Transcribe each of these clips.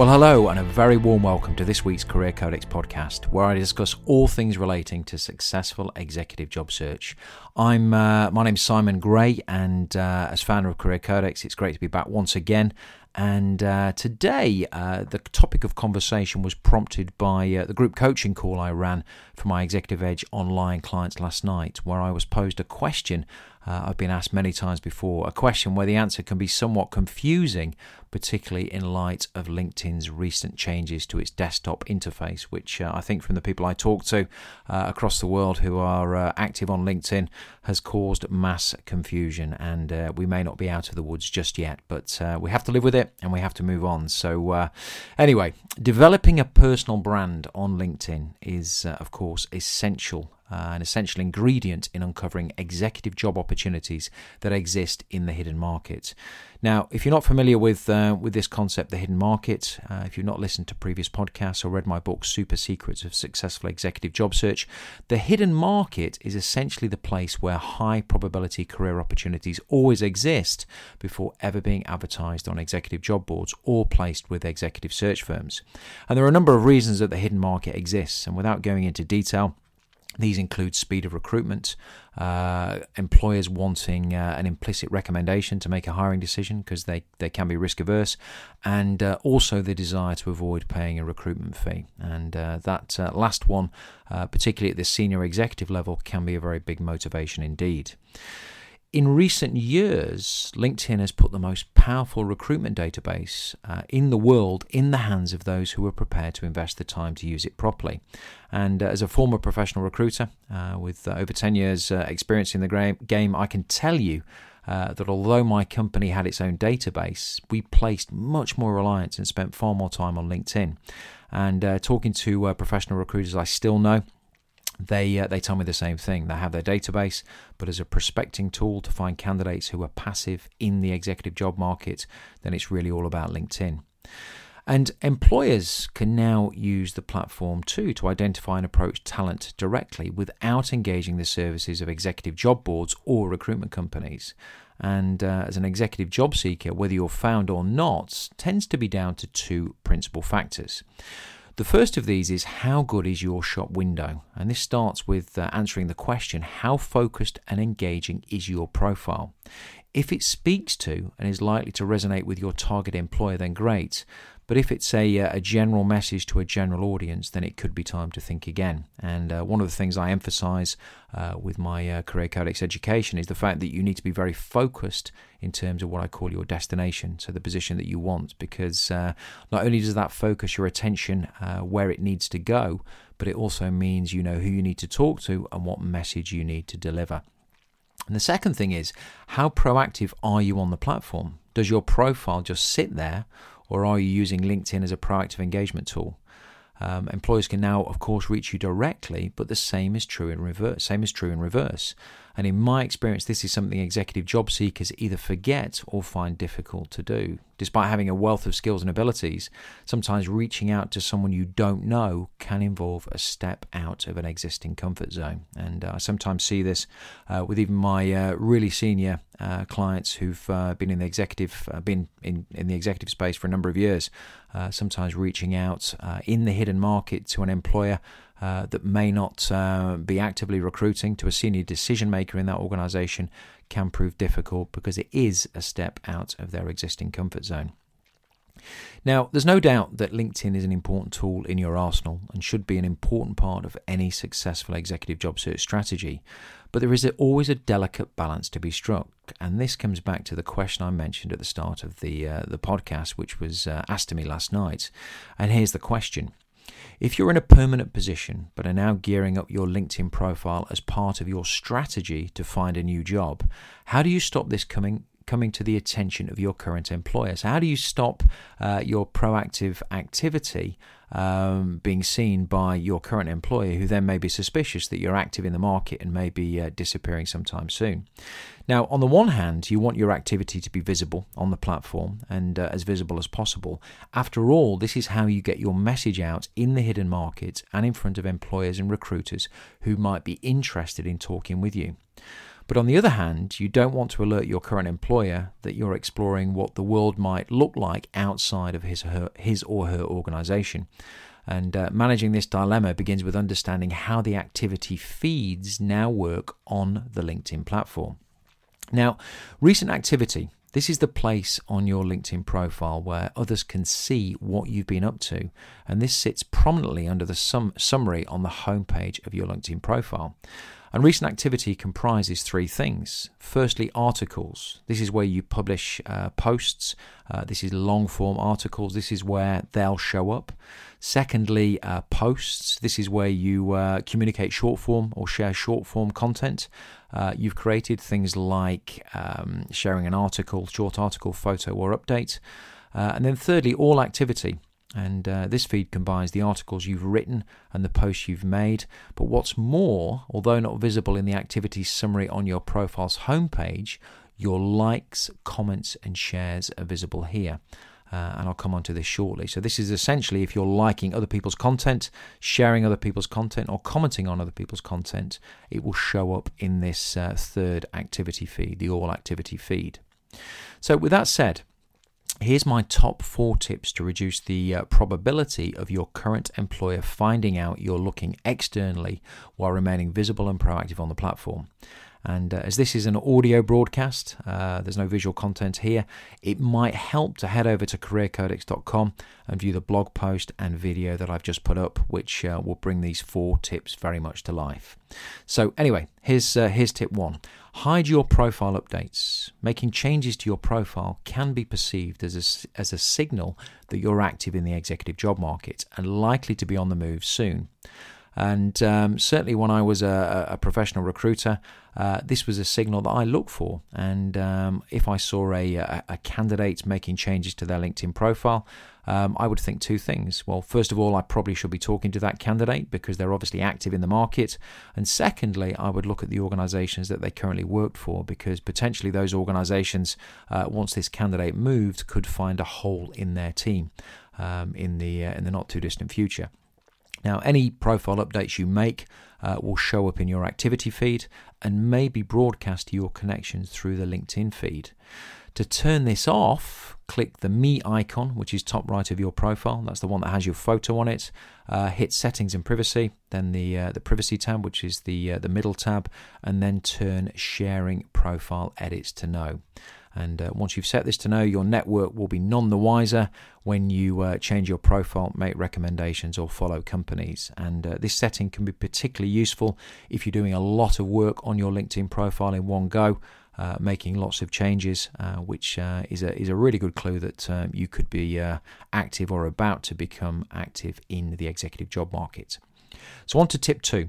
Well, hello, and a very warm welcome to this week's Career Codex podcast, where I discuss all things relating to successful executive job search. I'm uh, my name's Simon Gray, and uh, as founder of Career Codex, it's great to be back once again. And uh, today, uh, the topic of conversation was prompted by uh, the group coaching call I ran for my Executive Edge online clients last night, where I was posed a question uh, I've been asked many times before, a question where the answer can be somewhat confusing, particularly in light of LinkedIn's recent changes to its desktop interface, which uh, I think from the people I talk to uh, across the world who are uh, active on LinkedIn has caused mass confusion. And uh, we may not be out of the woods just yet, but uh, we have to live with it and we have to move on. So, anyway, developing a personal brand on LinkedIn is, of course, essential an essential ingredient in uncovering executive job opportunities that exist in the hidden market. Now, if you're not familiar with uh, with this concept, the hidden market, uh, if you've not listened to previous podcasts or read my book, Super Secrets of Successful Executive Job Search, the hidden market is essentially the place where high probability career opportunities always exist before ever being advertised on executive job boards or placed with executive search firms. And there are a number of reasons that the hidden market exists, and without going into detail, these include speed of recruitment, uh, employers wanting uh, an implicit recommendation to make a hiring decision because they, they can be risk averse, and uh, also the desire to avoid paying a recruitment fee. And uh, that uh, last one, uh, particularly at the senior executive level, can be a very big motivation indeed. In recent years, LinkedIn has put the most powerful recruitment database uh, in the world in the hands of those who are prepared to invest the time to use it properly. And uh, as a former professional recruiter uh, with uh, over 10 years uh, experience in the game, I can tell you uh, that although my company had its own database, we placed much more reliance and spent far more time on LinkedIn. And talking to professional recruiters I still know, they uh, they tell me the same thing. They have their database, but as a prospecting tool to find candidates who are passive in the executive job market, then it's really all about LinkedIn. And employers can now use the platform too to identify and approach talent directly without engaging the services of executive job boards or recruitment companies. And uh, as an executive job seeker, whether you're found or not tends to be down to two principal factors. The first of these is how good is your shop window? And this starts with uh, answering the question how focused and engaging is your profile? If it speaks to and is likely to resonate with your target employer, then great. But if it's a, uh, a general message to a general audience, then it could be time to think again. And uh, one of the things I emphasize uh, with my uh, Career Codex education is the fact that you need to be very focused in terms of what I call your destination, so the position that you want, because uh, not only does that focus your attention uh, where it needs to go, but it also means you know who you need to talk to and what message you need to deliver. And the second thing is, how proactive are you on the platform? Does your profile just sit there, or are you using LinkedIn as a proactive engagement tool? Um, employers can now, of course, reach you directly, but the same is true in reverse. Same is true in reverse. And in my experience, this is something executive job seekers either forget or find difficult to do. Despite having a wealth of skills and abilities, sometimes reaching out to someone you don't know can involve a step out of an existing comfort zone. And uh, I sometimes see this uh, with even my uh, really senior uh, clients who've uh, been in the executive, uh, been in, in the executive space for a number of years. sometimes reaching out in the hidden market to an employer uh, that may not uh, be actively recruiting to a senior decision maker in that organization can prove difficult because it is a step out of their existing comfort zone. Now, there's no doubt that LinkedIn is an important tool in your arsenal and should be an important part of any successful executive job search strategy. But there is always a delicate balance to be struck, and this comes back to the question I mentioned at the start of the uh, the podcast, which was uh, asked to me last night. And here's the question: if you're in a permanent position but are now gearing up your LinkedIn profile as part of your strategy to find a new job, how do you stop this coming coming to the attention of your current employer. So, how do you stop uh, your proactive activity um, being seen by your current employer, who then may be suspicious that you're active in the market and may be uh, disappearing sometime soon? Now, on the one hand, you want your activity to be visible on the platform and uh, as visible as possible. After all, this is how you get your message out in the hidden market and in front of employers and recruiters who might be interested in talking with you. But on the other hand, you don't want to alert your current employer that you're exploring what the world might look like outside of his or her, his or her organization. And uh, managing this dilemma begins with understanding how the activity feeds now work on the LinkedIn platform. Now, recent activity. This is the place on your LinkedIn profile where others can see what you've been up to, and this sits prominently under the sum- summary on the homepage of your LinkedIn profile. And recent activity comprises three things. Firstly, articles. This is where you publish uh, posts. Uh, this is long form articles. This is where they'll show up. Secondly, uh, posts. This is where you uh, communicate short form or share short form content. Uh, you've created things like um, sharing an article, short article, photo, or update. Uh, and then thirdly, all activity. And uh, this feed combines the articles you've written and the posts you've made. But what's more, although not visible in the activity summary on your profile's homepage, your likes, comments, and shares are visible here. Uh, and I'll come on to this shortly. So, this is essentially if you're liking other people's content, sharing other people's content, or commenting on other people's content, it will show up in this uh, third activity feed, the all activity feed. So, with that said, Here's my top four tips to reduce the uh, probability of your current employer finding out you're looking externally while remaining visible and proactive on the platform. And uh, as this is an audio broadcast, uh, there's no visual content here, it might help to head over to careercodex.com and view the blog post and video that I've just put up, which uh, will bring these four tips very much to life. So, anyway, here's, uh, here's tip one hide your profile updates. Making changes to your profile can be perceived as a, as a signal that you're active in the executive job market and likely to be on the move soon. And um, certainly, when I was a, a professional recruiter, uh, this was a signal that I look for. And um, if I saw a, a, a, candidate making changes to their LinkedIn profile, um, I would think two things. Well, first of all, I probably should be talking to that candidate because they're obviously active in the market. And secondly, I would look at the organizations that they currently worked for because potentially those organizations, uh, once this candidate moved, could find a hole in their team um, in the uh, in the not too distant future. Now, any profile updates you make uh, will show up in your activity feed and may be broadcast to your connections through the LinkedIn feed. To turn this off, click the Me icon, which is top right of your profile. That's the one that has your photo on it. Uh, hit Settings and Privacy, then the uh, the Privacy tab, which is the uh, the middle tab, and then turn Sharing Profile Edits to No. And uh, once you've set this to no, your network will be none the wiser when you uh, change your profile, make recommendations, or follow companies. And uh, this setting can be particularly useful if you're doing a lot of work on your LinkedIn profile in one go. Uh, making lots of changes, uh, which uh, is a is a really good clue that um, you could be active or about to become active in the executive job market. So on to tip two: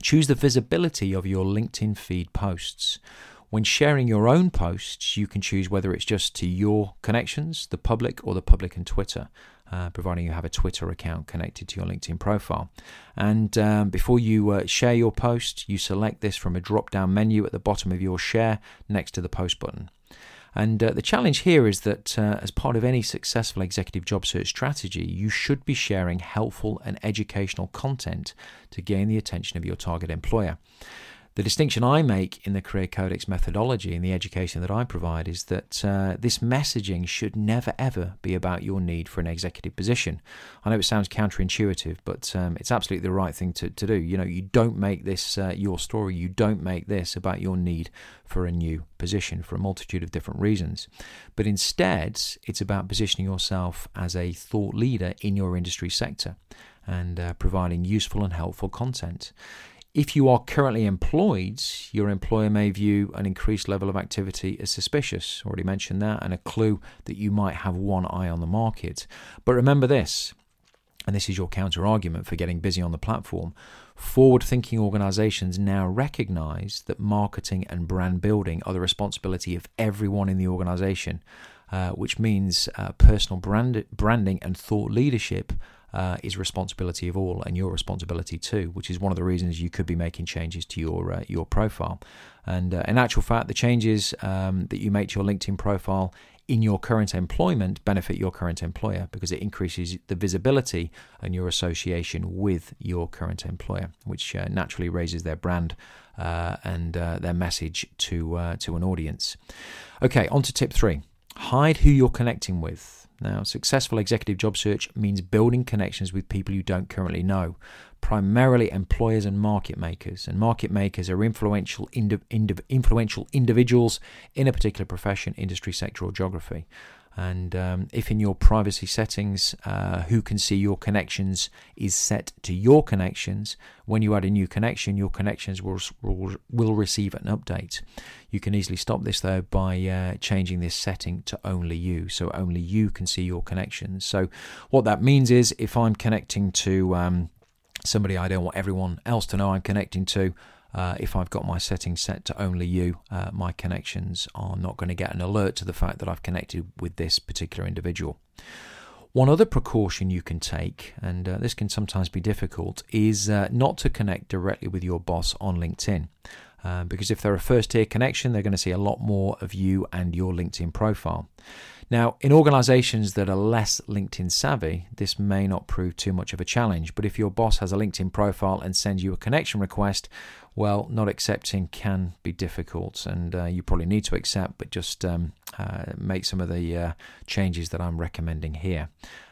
choose the visibility of your LinkedIn feed posts. When sharing your own posts, you can choose whether it's just to your connections, the public, or the public and Twitter. Uh, providing you have a Twitter account connected to your LinkedIn profile. And um, before you uh, share your post, you select this from a drop down menu at the bottom of your share next to the post button. And uh, the challenge here is that uh, as part of any successful executive job search strategy, you should be sharing helpful and educational content to gain the attention of your target employer. The distinction I make in the Career Codex methodology and the education that I provide is that uh, this messaging should never ever be about your need for an executive position. I know it sounds counterintuitive, but um, it's absolutely the right thing to, to do. You know, you don't make this uh, your story, you don't make this about your need for a new position for a multitude of different reasons. But instead, it's about positioning yourself as a thought leader in your industry sector and uh, providing useful and helpful content. If you are currently employed, your employer may view an increased level of activity as suspicious. Already mentioned that, and a clue that you might have one eye on the market. But remember this, and this is your counter argument for getting busy on the platform. Forward thinking organizations now recognize that marketing and brand building are the responsibility of everyone in the organization, uh, which means uh, personal brand, branding and thought leadership uh, is responsibility of all and your responsibility too, which is one of the reasons you could be making changes to your uh, your profile. And uh, in actual fact, the changes um, that you make to your LinkedIn profile in your current employment benefit your current employer because it increases the visibility and your association with your current employer, which uh, naturally raises their brand uh, and uh, their message to uh, to an audience. Okay, on to tip three: hide who you're connecting with. Now, successful executive job search means building connections with people you don't currently know, primarily employers and market makers. And market makers are influential, influential individuals in a particular profession, industry, sector, or geography. And um, if in your privacy settings, uh, who can see your connections is set to your connections, when you add a new connection, your connections will, will, will receive an update. You can easily stop this though by uh, changing this setting to only you. So only you can see your connections. So what that means is if I'm connecting to um, somebody I don't want everyone else to know I'm connecting to, uh, if I've got my settings set to only you, uh, my connections are not going to get an alert to the fact that I've connected with this particular individual. One other precaution you can take, and uh, this can sometimes be difficult, is uh, not to connect directly with your boss on LinkedIn. Uh, because if they're a first tier connection, they're going to see a lot more of you and your LinkedIn profile. Now, in organizations that are less LinkedIn savvy, this may not prove too much of a challenge. But if your boss has a LinkedIn profile and sends you a connection request, well, not accepting can be difficult, and uh, you probably need to accept, but just um, uh, make some of the uh, changes that I'm recommending here.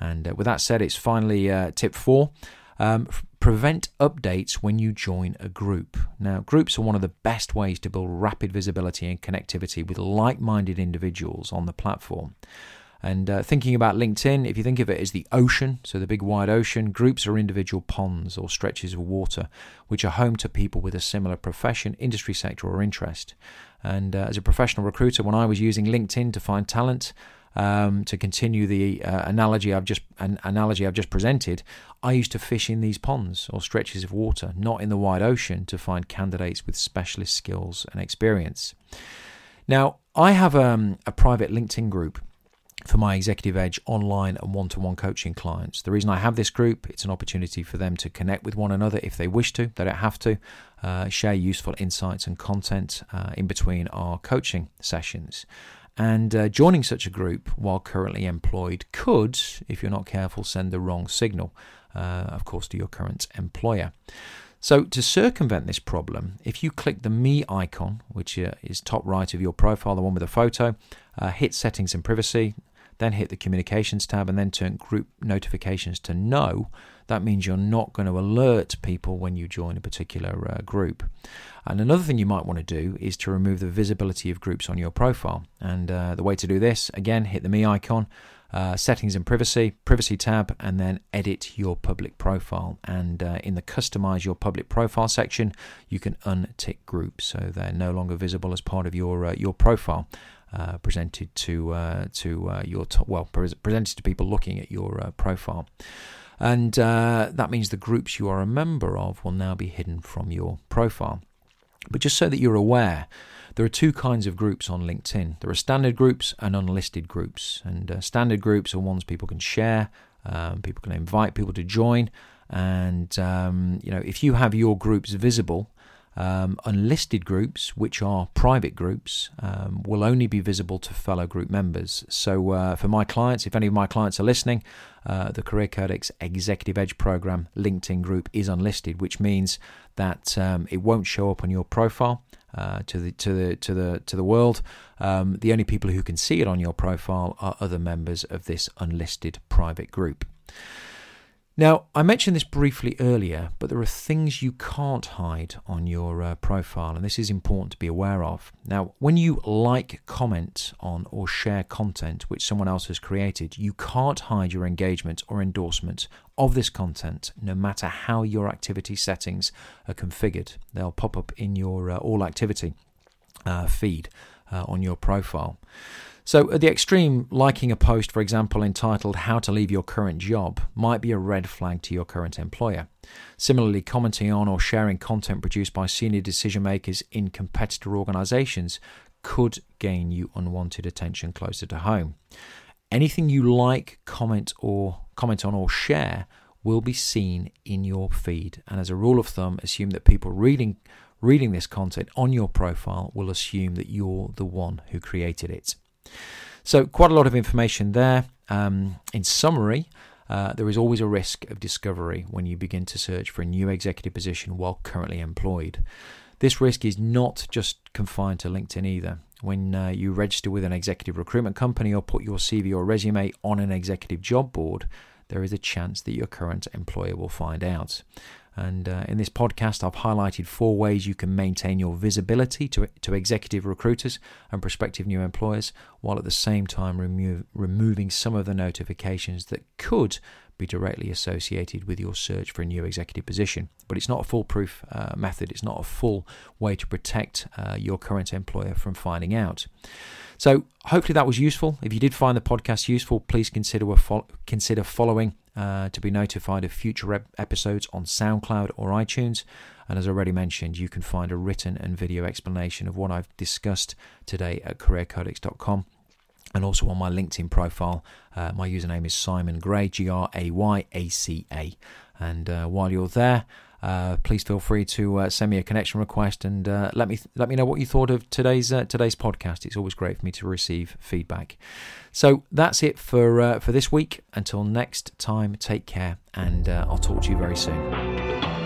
And uh, with that said, it's finally uh, tip four. Um, prevent updates when you join a group. Now, groups are one of the best ways to build rapid visibility and connectivity with like minded individuals on the platform. And uh, thinking about LinkedIn, if you think of it as the ocean, so the big wide ocean, groups are individual ponds or stretches of water which are home to people with a similar profession, industry sector, or interest. And uh, as a professional recruiter, when I was using LinkedIn to find talent, um, to continue the uh, analogy I've just an analogy I've just presented, I used to fish in these ponds or stretches of water, not in the wide ocean, to find candidates with specialist skills and experience. Now, I have um, a private LinkedIn group for my Executive Edge online and one to one coaching clients. The reason I have this group, it's an opportunity for them to connect with one another if they wish to, they don't have to, uh, share useful insights and content uh, in between our coaching sessions. And uh, joining such a group while currently employed could, if you're not careful, send the wrong signal, uh, of course, to your current employer. So, to circumvent this problem, if you click the Me icon, which uh, is top right of your profile, the one with the photo, uh, hit Settings and Privacy, then hit the Communications tab, and then turn Group Notifications to No, that means you're not going to alert people when you join a particular uh, group. And another thing you might want to do is to remove the visibility of groups on your profile. And uh, the way to do this, again, hit the Me icon, uh, settings and privacy, privacy tab, and then edit your public profile. And uh, in the customize your public profile section, you can untick groups so they're no longer visible as part of your uh, your profile. Uh, presented to uh, to uh, your t- well pre- presented to people looking at your uh, profile, and uh, that means the groups you are a member of will now be hidden from your profile. But just so that you're aware, there are two kinds of groups on LinkedIn. There are standard groups and unlisted groups, and uh, standard groups are ones people can share, um, people can invite people to join, and um, you know if you have your groups visible um, unlisted groups, which are private groups, um, will only be visible to fellow group members. So, uh, for my clients, if any of my clients are listening, uh, the Career Codex Executive Edge Program LinkedIn group is unlisted, which means that um, it won't show up on your profile. Uh, to the to the to the to the world, um, the only people who can see it on your profile are other members of this unlisted private group. Now, I mentioned this briefly earlier, but there are things you can't hide on your uh, profile, and this is important to be aware of. Now, when you like, comment on, or share content which someone else has created, you can't hide your engagement or endorsement of this content, no matter how your activity settings are configured. They'll pop up in your uh, all activity uh, feed uh, on your profile. So, at the extreme, liking a post, for example, entitled How to Leave Your Current Job might be a red flag to your current employer. Similarly, commenting on or sharing content produced by senior decision makers in competitor organizations could gain you unwanted attention closer to home. Anything you like, comment or comment on or share will be seen in your feed. And as a rule of thumb, assume that people reading reading this content on your profile will assume that you're the one who created it. So, quite a lot of information there. Um, in summary, uh, there is always a risk of discovery when you begin to search for a new executive position while currently employed. This risk is not just confined to LinkedIn either. When uh, you register with an executive recruitment company or put your CV or resume on an executive job board, there is a chance that your current employer will find out. And uh, in this podcast, I've highlighted four ways you can maintain your visibility to, to executive recruiters and prospective new employers, while at the same time remo- removing some of the notifications that could be directly associated with your search for a new executive position. But it's not a foolproof uh, method, it's not a full way to protect uh, your current employer from finding out. So, hopefully, that was useful. If you did find the podcast useful, please consider, fo- consider following uh, to be notified of future ep- episodes on SoundCloud or iTunes. And as already mentioned, you can find a written and video explanation of what I've discussed today at careercodex.com. And also on my LinkedIn profile, uh, my username is Simon Gray, G R A Y A C A. And uh, while you're there, uh, please feel free to uh, send me a connection request and uh, let me let me know what you thought of today's uh, today's podcast. It's always great for me to receive feedback. So that's it for uh, for this week. Until next time, take care, and uh, I'll talk to you very soon.